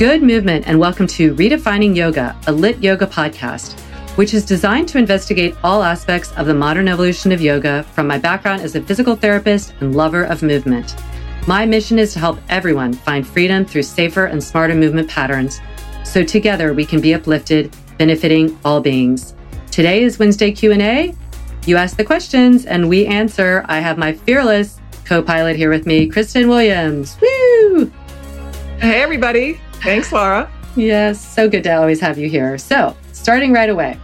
Good movement, and welcome to Redefining Yoga, a lit yoga podcast, which is designed to investigate all aspects of the modern evolution of yoga from my background as a physical therapist and lover of movement. My mission is to help everyone find freedom through safer and smarter movement patterns so together we can be uplifted, benefiting all beings. Today is Wednesday Q&A. You ask the questions and we answer. I have my fearless co-pilot here with me, Kristen Williams. Woo! Hey everybody. Thanks, Laura. yes, so good to always have you here. So, starting right away.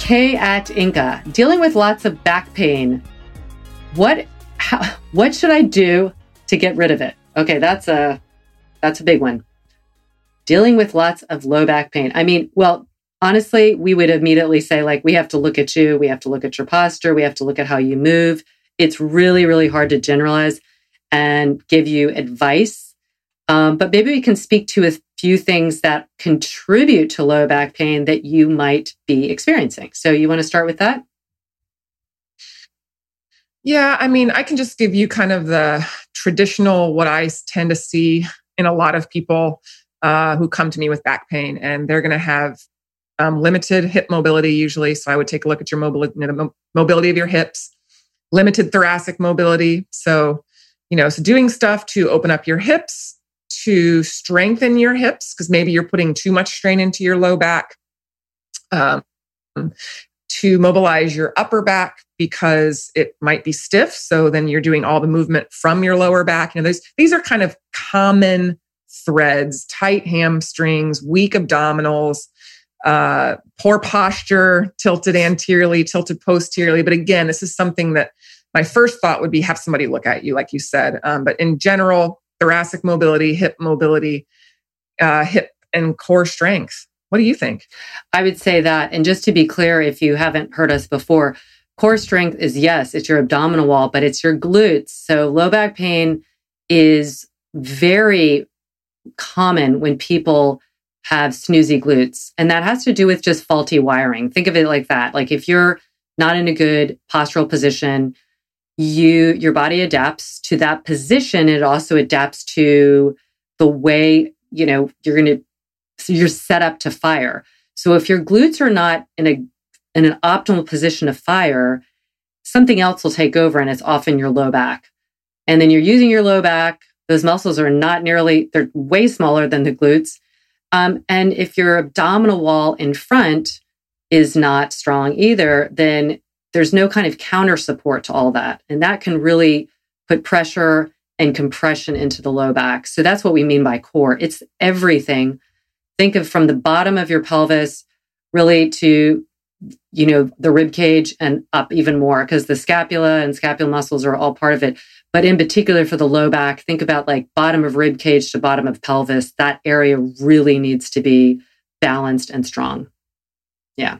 K at Inca, dealing with lots of back pain. What how, what should I do to get rid of it? Okay, that's a that's a big one. Dealing with lots of low back pain. I mean, well, honestly, we would immediately say like we have to look at you, we have to look at your posture, we have to look at how you move. It's really really hard to generalize and give you advice um, but maybe we can speak to a few things that contribute to low back pain that you might be experiencing. So, you want to start with that? Yeah, I mean, I can just give you kind of the traditional, what I tend to see in a lot of people uh, who come to me with back pain, and they're going to have um, limited hip mobility usually. So, I would take a look at your mobility, mobility of your hips, limited thoracic mobility. So, you know, so doing stuff to open up your hips to strengthen your hips because maybe you're putting too much strain into your low back. Um, to mobilize your upper back because it might be stiff. So then you're doing all the movement from your lower back. You know, these these are kind of common threads: tight hamstrings, weak abdominals, uh, poor posture, tilted anteriorly, tilted posteriorly. But again, this is something that my first thought would be have somebody look at you, like you said. Um, but in general, thoracic mobility, hip mobility, uh, hip and core strength. What do you think? I would say that. And just to be clear, if you haven't heard us before, core strength is yes, it's your abdominal wall, but it's your glutes. So low back pain is very common when people have snoozy glutes. And that has to do with just faulty wiring. Think of it like that. Like if you're not in a good postural position, you your body adapts to that position. It also adapts to the way you know you're going to so you're set up to fire. So if your glutes are not in a in an optimal position to fire something else will take over and it's often your low back. And then you're using your low back. Those muscles are not nearly they're way smaller than the glutes. Um, and if your abdominal wall in front is not strong either then there's no kind of counter support to all that. And that can really put pressure and compression into the low back. So that's what we mean by core. It's everything. Think of from the bottom of your pelvis really to you know the rib cage and up even more because the scapula and scapular muscles are all part of it but in particular for the low back think about like bottom of rib cage to bottom of pelvis that area really needs to be balanced and strong yeah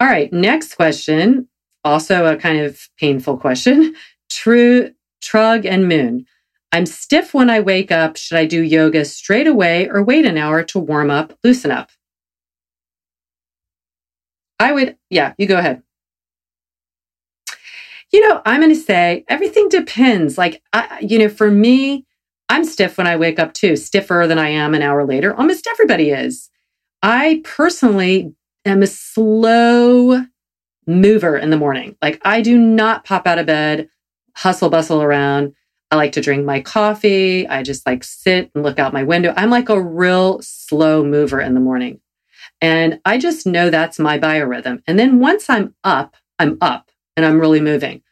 all right, next question. Also a kind of painful question. True, Trug and Moon. I'm stiff when I wake up. Should I do yoga straight away or wait an hour to warm up, loosen up? I would, yeah, you go ahead. You know, I'm going to say everything depends. Like, I, you know, for me, I'm stiff when I wake up too, stiffer than I am an hour later. Almost everybody is. I personally am a slow mover in the morning. Like I do not pop out of bed, hustle bustle around. I like to drink my coffee. I just like sit and look out my window. I'm like a real slow mover in the morning. And I just know that's my biorhythm. And then once I'm up, I'm up and I'm really moving.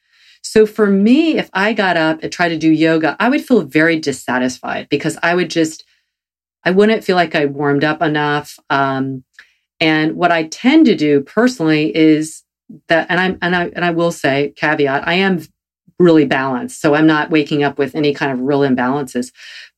So for me, if I got up and tried to do yoga, I would feel very dissatisfied because I would just, I wouldn't feel like I warmed up enough. Um, and what I tend to do personally is that, and I'm, and I, and I will say caveat, I am really balanced. So I'm not waking up with any kind of real imbalances.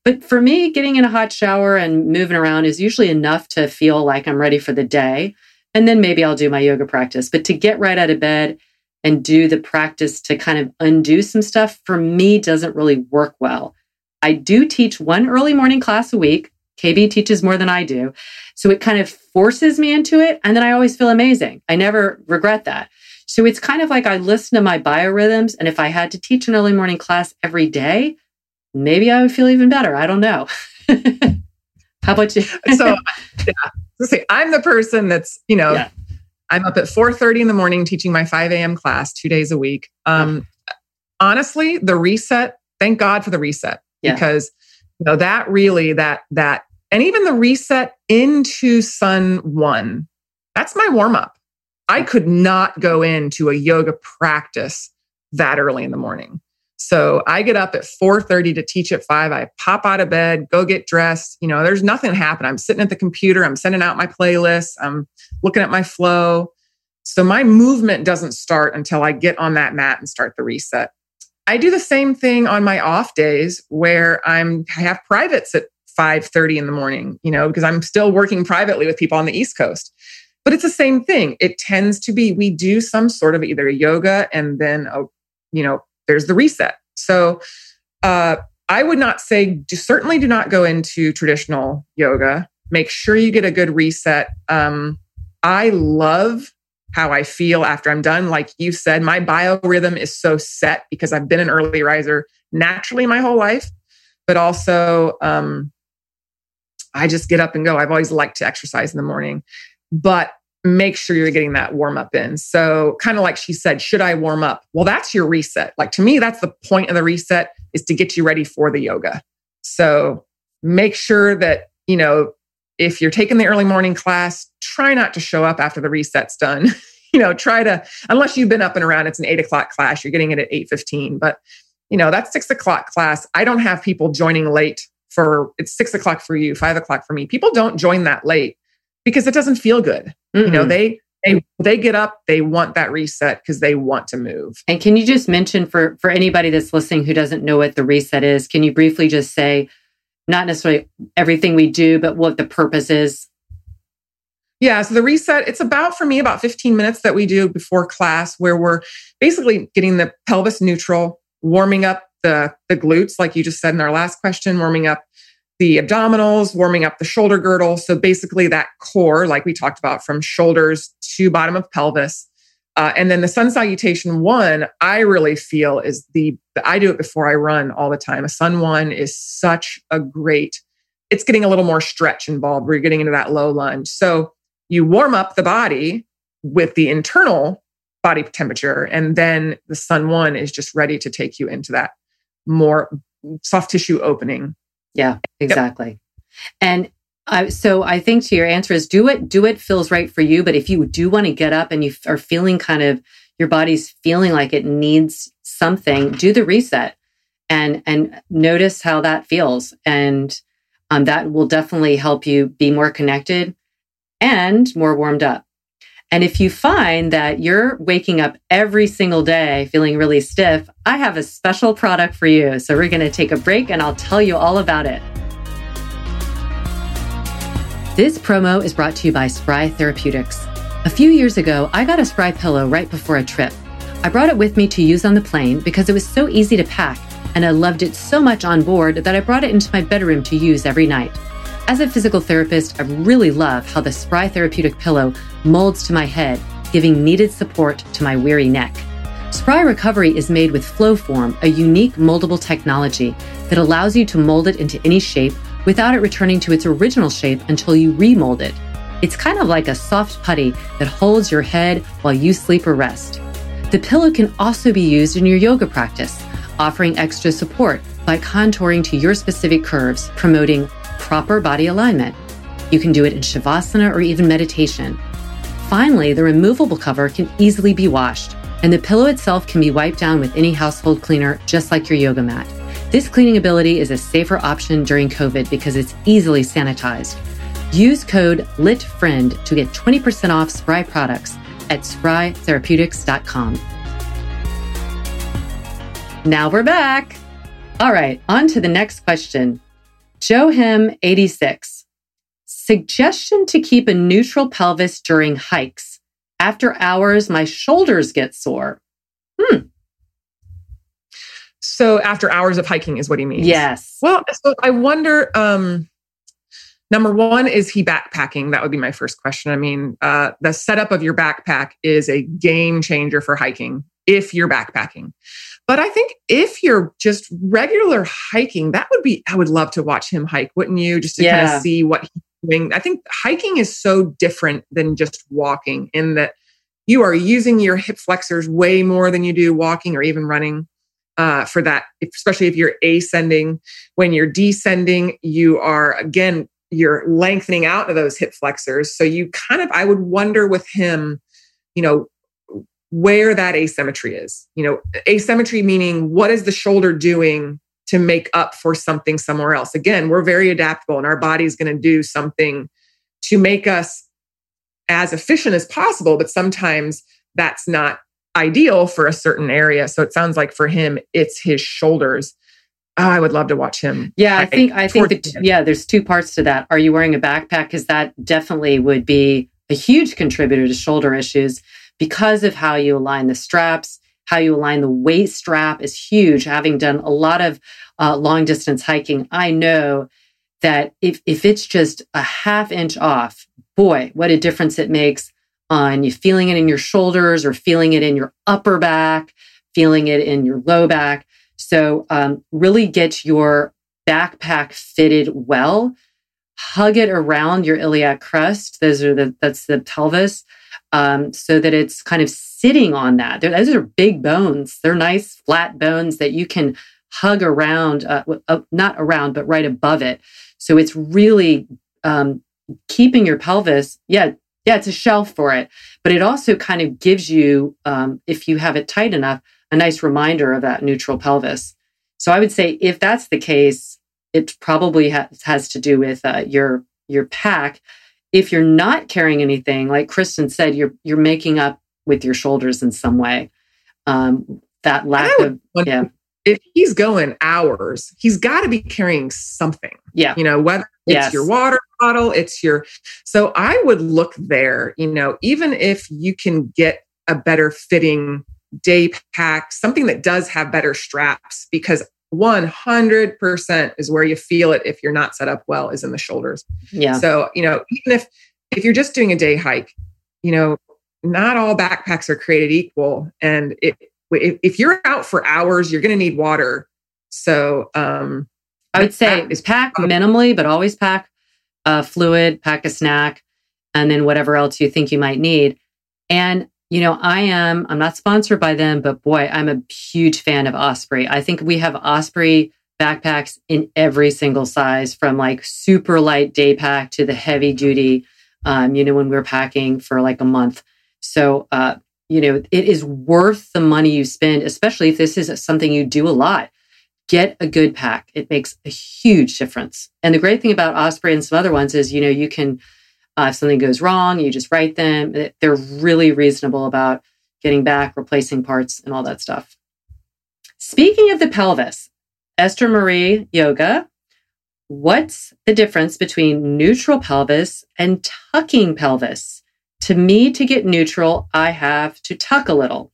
But for me, getting in a hot shower and moving around is usually enough to feel like I'm ready for the day. And then maybe I'll do my yoga practice. But to get right out of bed and do the practice to kind of undo some stuff for me doesn't really work well. I do teach one early morning class a week. KB teaches more than I do. So it kind of forces me into it. And then I always feel amazing. I never regret that. So it's kind of like I listen to my biorhythms. And if I had to teach an early morning class every day, maybe I would feel even better. I don't know. How about you? so, yeah, say I'm the person that's, you know, yeah. I'm up at 4:30 in the morning teaching my 5 a.m. class two days a week. Um, honestly, the reset, thank God for the reset. Yeah. Because know, that really that that and even the reset into sun one, that's my warm-up. I could not go into a yoga practice that early in the morning. So I get up at 4:30 to teach at 5. I pop out of bed, go get dressed. You know, there's nothing happen. I'm sitting at the computer, I'm sending out my playlist, I'm looking at my flow. So my movement doesn't start until I get on that mat and start the reset. I do the same thing on my off days where I'm I have privates at 5:30 in the morning, you know, because I'm still working privately with people on the East Coast. But it's the same thing. It tends to be we do some sort of either a yoga and then a, you know, there's the reset. So uh, I would not say do, certainly do not go into traditional yoga. Make sure you get a good reset. Um, I love how I feel after I'm done. Like you said, my biorhythm is so set because I've been an early riser naturally my whole life, but also um, I just get up and go. I've always liked to exercise in the morning but make sure you're getting that warm up in. So, kind of like she said, should I warm up? Well, that's your reset. Like to me, that's the point of the reset is to get you ready for the yoga. So, make sure that, you know, if you're taking the early morning class, try not to show up after the reset's done. you know, try to, unless you've been up and around, it's an eight o'clock class, you're getting it at 8.15. But, you know, that's six o'clock class. I don't have people joining late for, it's six o'clock for you, five o'clock for me. People don't join that late because it doesn't feel good. Mm-hmm. You know, they they they get up, they want that reset because they want to move. And can you just mention for for anybody that's listening who doesn't know what the reset is, can you briefly just say not necessarily everything we do, but what the purpose is? Yeah, so the reset, it's about for me about 15 minutes that we do before class where we're basically getting the pelvis neutral, warming up the the glutes like you just said in our last question, warming up the abdominals, warming up the shoulder girdle. So basically, that core, like we talked about, from shoulders to bottom of pelvis. Uh, and then the sun salutation one, I really feel is the, I do it before I run all the time. A sun one is such a great, it's getting a little more stretch involved. We're getting into that low lunge. So you warm up the body with the internal body temperature. And then the sun one is just ready to take you into that more soft tissue opening yeah, exactly. Yep. And I, so I think to your answer is do it, do it feels right for you. But if you do want to get up and you are feeling kind of your body's feeling like it needs something, do the reset and and notice how that feels. And um, that will definitely help you be more connected and more warmed up. And if you find that you're waking up every single day feeling really stiff, I have a special product for you. So we're going to take a break and I'll tell you all about it. This promo is brought to you by Spry Therapeutics. A few years ago, I got a Spry pillow right before a trip. I brought it with me to use on the plane because it was so easy to pack, and I loved it so much on board that I brought it into my bedroom to use every night. As a physical therapist, I really love how the Spry therapeutic pillow molds to my head, giving needed support to my weary neck. Spry Recovery is made with Flowform, a unique moldable technology that allows you to mold it into any shape without it returning to its original shape until you remold it. It's kind of like a soft putty that holds your head while you sleep or rest. The pillow can also be used in your yoga practice, offering extra support by contouring to your specific curves, promoting proper body alignment. You can do it in Shavasana or even meditation. Finally, the removable cover can easily be washed, and the pillow itself can be wiped down with any household cleaner, just like your yoga mat. This cleaning ability is a safer option during COVID because it's easily sanitized. Use code LITFRIEND to get 20% off Spry products at sprytherapeutics.com. Now we're back. All right, on to the next question. Johem 86. Suggestion to keep a neutral pelvis during hikes. After hours, my shoulders get sore. So after hours of hiking is what he means. Yes. Well, so I wonder. Um, number one, is he backpacking? That would be my first question. I mean, uh, the setup of your backpack is a game changer for hiking if you're backpacking. But I think if you're just regular hiking, that would be. I would love to watch him hike, wouldn't you? Just to kind of see what he's doing. I think hiking is so different than just walking in that you are using your hip flexors way more than you do walking or even running uh, for that, especially if you're ascending. When you're descending, you are again, you're lengthening out of those hip flexors. So you kind of, I would wonder with him, you know, where that asymmetry is. You know, asymmetry meaning what is the shoulder doing to make up for something somewhere else? Again, we're very adaptable and our body's going to do something to make us as efficient as possible, but sometimes that's not ideal for a certain area. So it sounds like for him, it's his shoulders. Oh, I would love to watch him. Yeah, I think I think that yeah, there's two parts to that. Are you wearing a backpack? Because that definitely would be a huge contributor to shoulder issues because of how you align the straps, how you align the waist strap is huge. Having done a lot of uh, long distance hiking, I know that if if it's just a half inch off, boy, what a difference it makes on you feeling it in your shoulders or feeling it in your upper back, feeling it in your low back. So um, really get your backpack fitted well. Hug it around your iliac crest. Those are the that's the pelvis, um, so that it's kind of sitting on that. They're, those are big bones. They're nice flat bones that you can hug around, uh, uh, not around, but right above it. So it's really um, keeping your pelvis. Yeah, yeah, it's a shelf for it, but it also kind of gives you, um, if you have it tight enough, a nice reminder of that neutral pelvis. So I would say if that's the case, it probably ha- has to do with uh, your your pack. If you're not carrying anything, like Kristen said, you're you're making up with your shoulders in some way. Um, that lack of wonder yeah. If he's going hours, he's got to be carrying something. yeah You know, whether it's Yes. your water bottle, it's your. So I would look there. You know, even if you can get a better fitting day pack, something that does have better straps, because 100% is where you feel it if you're not set up well is in the shoulders. yeah So, you know, even if if you're just doing a day hike, you know, not all backpacks are created equal and it, if, if you're out for hours, you're going to need water. So, um I would say is pack minimally, but always pack uh, fluid, pack a snack, and then whatever else you think you might need. And you know, I am. I'm not sponsored by them, but boy, I'm a huge fan of Osprey. I think we have Osprey backpacks in every single size, from like super light day pack to the heavy duty. Um, you know, when we're packing for like a month. So, uh, you know, it is worth the money you spend, especially if this is something you do a lot get a good pack. It makes a huge difference. And the great thing about Osprey and some other ones is, you know, you can, uh, if something goes wrong, you just write them. They're really reasonable about getting back, replacing parts, and all that stuff. Speaking of the pelvis, Esther Marie Yoga, what's the difference between neutral pelvis and tucking pelvis? To me, to get neutral, I have to tuck a little.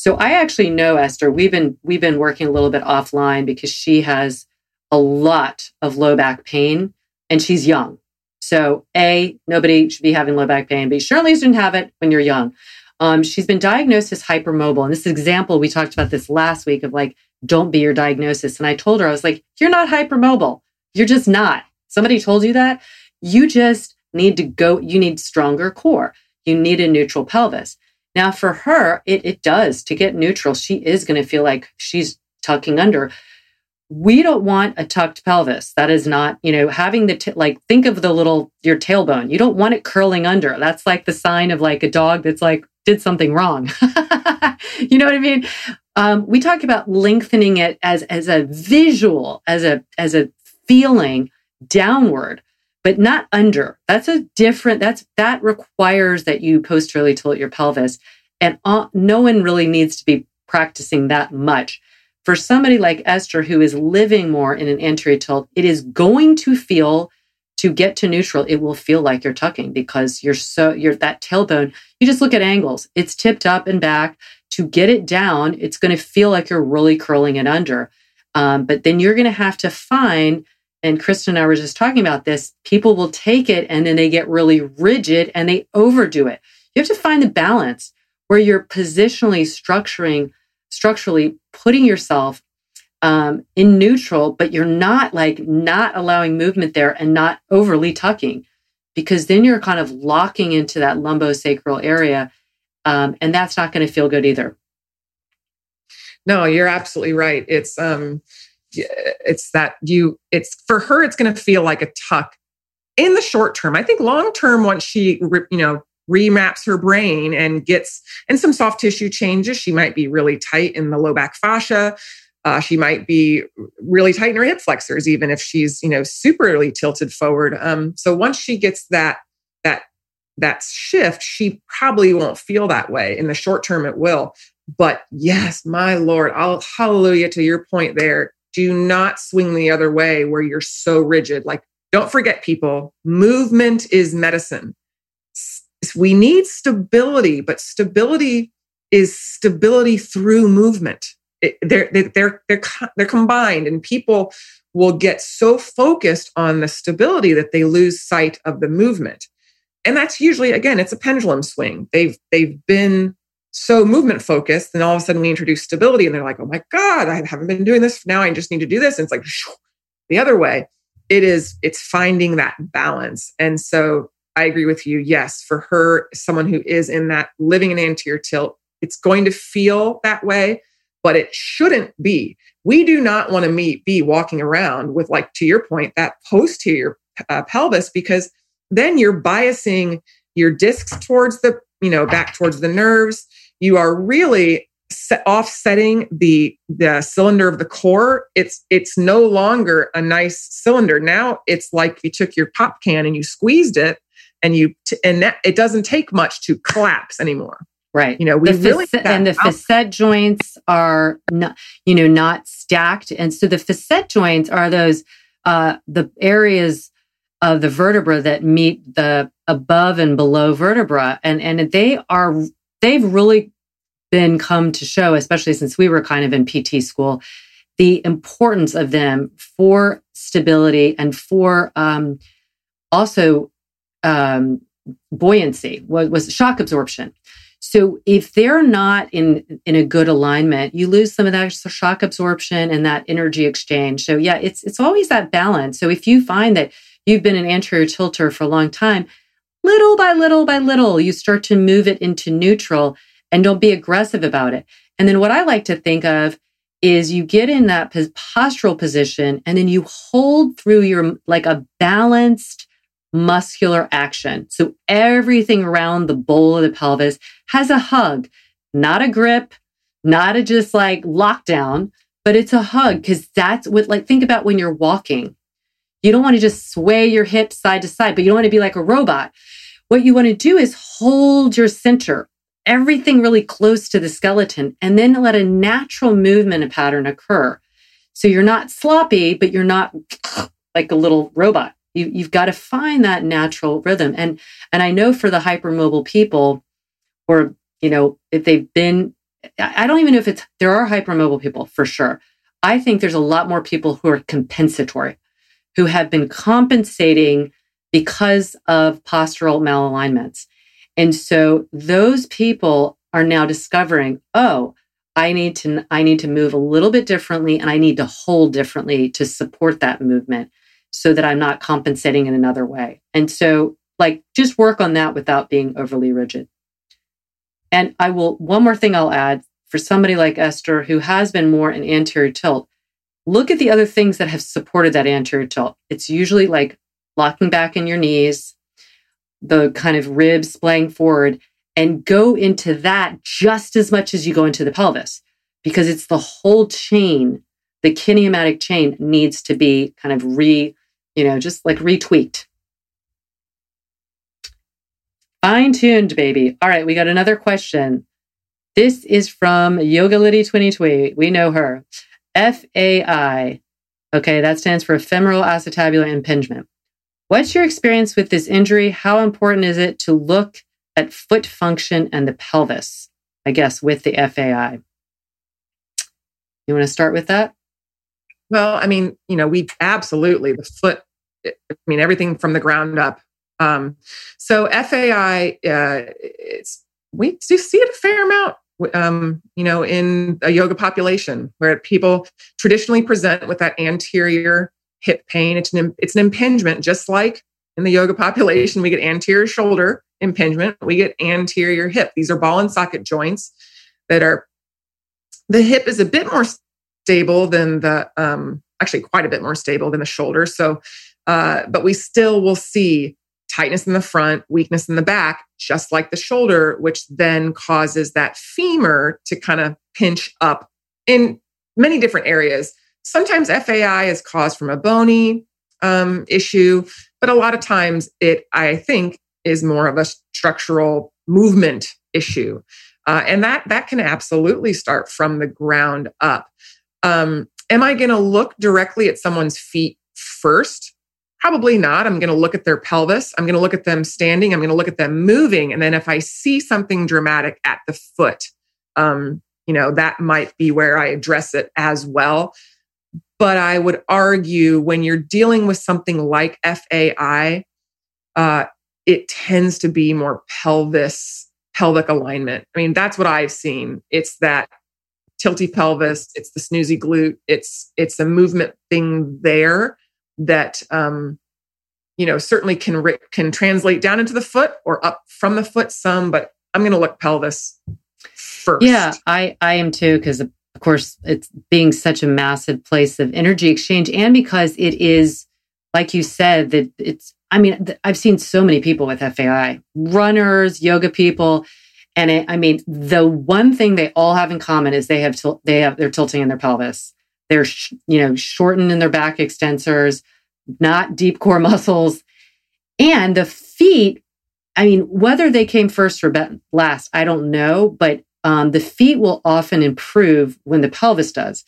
So I actually know Esther. We've been we've been working a little bit offline because she has a lot of low back pain and she's young. So A, nobody should be having low back pain, but you certainly shouldn't have it when you're young. Um, she's been diagnosed as hypermobile. And this example, we talked about this last week of like, don't be your diagnosis. And I told her, I was like, you're not hypermobile. You're just not. Somebody told you that. You just need to go, you need stronger core. You need a neutral pelvis. Now, for her, it, it does to get neutral. She is going to feel like she's tucking under. We don't want a tucked pelvis. That is not, you know, having the, t- like, think of the little, your tailbone. You don't want it curling under. That's like the sign of like a dog that's like, did something wrong. you know what I mean? Um, we talk about lengthening it as, as a visual, as a, as a feeling downward but not under. That's a different, that's, that requires that you posteriorly tilt your pelvis. And all, no one really needs to be practicing that much. For somebody like Esther, who is living more in an anterior tilt, it is going to feel to get to neutral, it will feel like you're tucking because you're so, you're that tailbone. You just look at angles. It's tipped up and back. To get it down, it's going to feel like you're really curling it under. Um, but then you're going to have to find and Kristen and I were just talking about this, people will take it and then they get really rigid and they overdo it. You have to find the balance where you're positionally structuring, structurally putting yourself um, in neutral, but you're not like not allowing movement there and not overly tucking, because then you're kind of locking into that lumbosacral area, um, and that's not going to feel good either. No, you're absolutely right. It's um, it's that you it's for her it's going to feel like a tuck in the short term. I think long term once she you know remaps her brain and gets and some soft tissue changes she might be really tight in the low back fascia. Uh, she might be really tight in her hip flexors even if she's you know superly tilted forward. Um, so once she gets that that that shift she probably won't feel that way. In the short term it will. But yes my lord I'll, hallelujah to your point there do not swing the other way where you're so rigid. Like, don't forget, people, movement is medicine. We need stability, but stability is stability through movement. It, they're, they're, they're, they're combined, and people will get so focused on the stability that they lose sight of the movement. And that's usually, again, it's a pendulum swing. They've, they've been so movement focused. Then all of a sudden we introduce stability and they're like, oh my God, I haven't been doing this. Now I just need to do this. And it's like the other way. It is, it's finding that balance. And so I agree with you. Yes, for her, someone who is in that living in anterior tilt, it's going to feel that way, but it shouldn't be. We do not want to meet, be walking around with, like, to your point, that posterior uh, pelvis, because then you're biasing your discs towards the, you know, back towards the nerves you are really set, offsetting the the cylinder of the core. It's it's no longer a nice cylinder. Now it's like you took your pop can and you squeezed it and you t- and that, it doesn't take much to collapse anymore. Right. You know we the really facet, and the out. facet joints are not you know not stacked. And so the facet joints are those uh the areas of the vertebra that meet the above and below vertebra. And and they are they've really been come to show, especially since we were kind of in PT school, the importance of them for stability and for um, also um, buoyancy was, was shock absorption. So if they're not in in a good alignment, you lose some of that shock absorption and that energy exchange. So yeah, it's it's always that balance. So if you find that you've been an anterior tilter for a long time, little by little by little, you start to move it into neutral and don't be aggressive about it. And then what I like to think of is you get in that postural position and then you hold through your like a balanced muscular action. So everything around the bowl of the pelvis has a hug, not a grip, not a just like lockdown, but it's a hug because that's what like think about when you're walking. You don't want to just sway your hips side to side, but you don't want to be like a robot. What you want to do is hold your center, everything really close to the skeleton and then let a natural movement pattern occur. So you're not sloppy, but you're not like a little robot. You, you've got to find that natural rhythm. And, and I know for the hypermobile people, or, you know, if they've been, I don't even know if it's, there are hypermobile people for sure. I think there's a lot more people who are compensatory, who have been compensating because of postural malalignments. And so those people are now discovering, oh, I need to I need to move a little bit differently and I need to hold differently to support that movement so that I'm not compensating in another way. And so like just work on that without being overly rigid. And I will one more thing I'll add for somebody like Esther who has been more an anterior tilt, look at the other things that have supported that anterior tilt. It's usually like locking back in your knees, the kind of ribs splaying forward and go into that just as much as you go into the pelvis because it's the whole chain the kinematic chain needs to be kind of re you know just like retweaked. Fine tuned baby. All right we got another question. This is from yoga liddy 2020 we know her fai okay that stands for femoral acetabular impingement what's your experience with this injury how important is it to look at foot function and the pelvis, I guess, with the FAI. You want to start with that? Well, I mean, you know, we absolutely the foot. I mean, everything from the ground up. Um, so FAI, uh, it's we do see it a fair amount. Um, you know, in a yoga population where people traditionally present with that anterior hip pain. It's an it's an impingement, just like in the yoga population, we get anterior shoulder impingement, we get anterior hip. These are ball and socket joints that are, the hip is a bit more stable than the, um, actually quite a bit more stable than the shoulder. So, uh, but we still will see tightness in the front, weakness in the back, just like the shoulder, which then causes that femur to kind of pinch up in many different areas. Sometimes FAI is caused from a bony um, issue, but a lot of times it, I think, is more of a structural movement issue. Uh, and that that can absolutely start from the ground up. Um, am I going to look directly at someone's feet first? Probably not. I'm going to look at their pelvis. I'm going to look at them standing. I'm going to look at them moving. And then if I see something dramatic at the foot, um, you know, that might be where I address it as well. But I would argue when you're dealing with something like FAI, uh, it tends to be more pelvis pelvic alignment. I mean, that's what I've seen. It's that tilty pelvis, it's the snoozy glute, it's it's a movement thing there that um you know certainly can can translate down into the foot or up from the foot some, but I'm going to look pelvis first. Yeah, I I am too because of course it's being such a massive place of energy exchange and because it is like you said that it's I mean, th- I've seen so many people with FAI, runners, yoga people, and it, I mean, the one thing they all have in common is they have til- they have they're tilting in their pelvis. They're sh- you know shortened in their back extensors, not deep core muscles, and the feet. I mean, whether they came first or last, I don't know, but um, the feet will often improve when the pelvis does.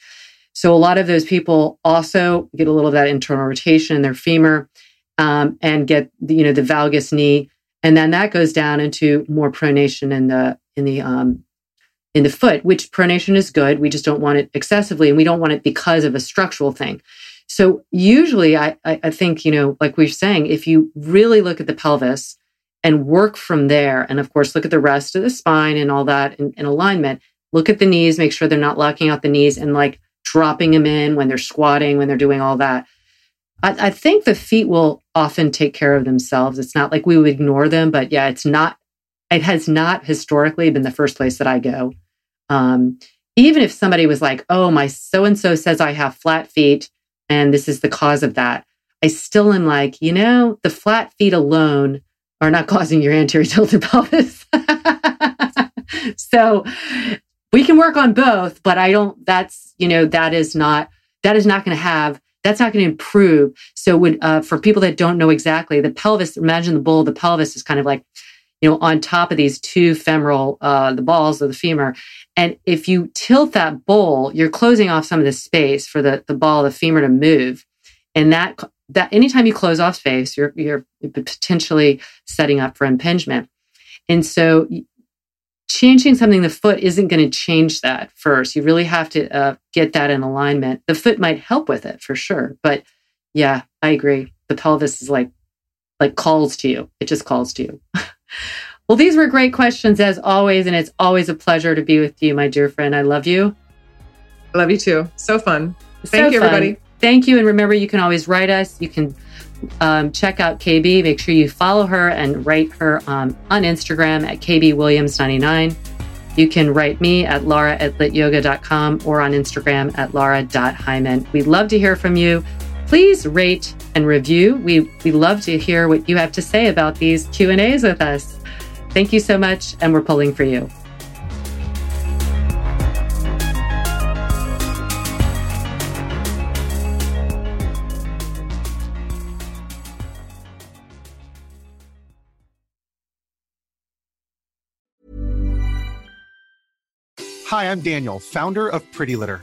So a lot of those people also get a little of that internal rotation in their femur um, and get the, you know the valgus knee, and then that goes down into more pronation in the in the um, in the foot, which pronation is good. We just don't want it excessively, and we don't want it because of a structural thing. So usually, I, I think you know, like we are saying, if you really look at the pelvis and work from there, and of course, look at the rest of the spine and all that in, in alignment. Look at the knees, make sure they're not locking out the knees, and like dropping them in when they're squatting, when they're doing all that. I, I think the feet will often take care of themselves. It's not like we would ignore them, but yeah, it's not, it has not historically been the first place that I go. Um, even if somebody was like, oh, my so and so says I have flat feet and this is the cause of that, I still am like, you know, the flat feet alone are not causing your anterior tilted pelvis. so we can work on both, but I don't, that's, you know, that is not, that is not going to have that's not going to improve. So when, uh, for people that don't know exactly, the pelvis, imagine the bowl, the pelvis is kind of like, you know, on top of these two femoral, uh, the balls of the femur. And if you tilt that bowl, you're closing off some of the space for the, the ball the femur to move. And that, that anytime you close off space, you're, you're potentially setting up for impingement. And so changing something the foot isn't going to change that first. You really have to uh, get that in alignment. The foot might help with it for sure, but yeah, I agree. The pelvis is like like calls to you. It just calls to you. Well, these were great questions as always, and it's always a pleasure to be with you, my dear friend. I love you. I love you too. So fun. Thank So you, fun. everybody. Thank you. And remember, you can always write us. You can um, check out KB. Make sure you follow her and write her um, on Instagram at KBWilliams99. You can write me at laura at lityoga.com or on Instagram at laura.hyman. We'd love to hear from you. Please rate and review. We, we love to hear what you have to say about these Q&As with us. Thank you so much, and we're pulling for you. Hi, I'm Daniel, founder of Pretty Litter.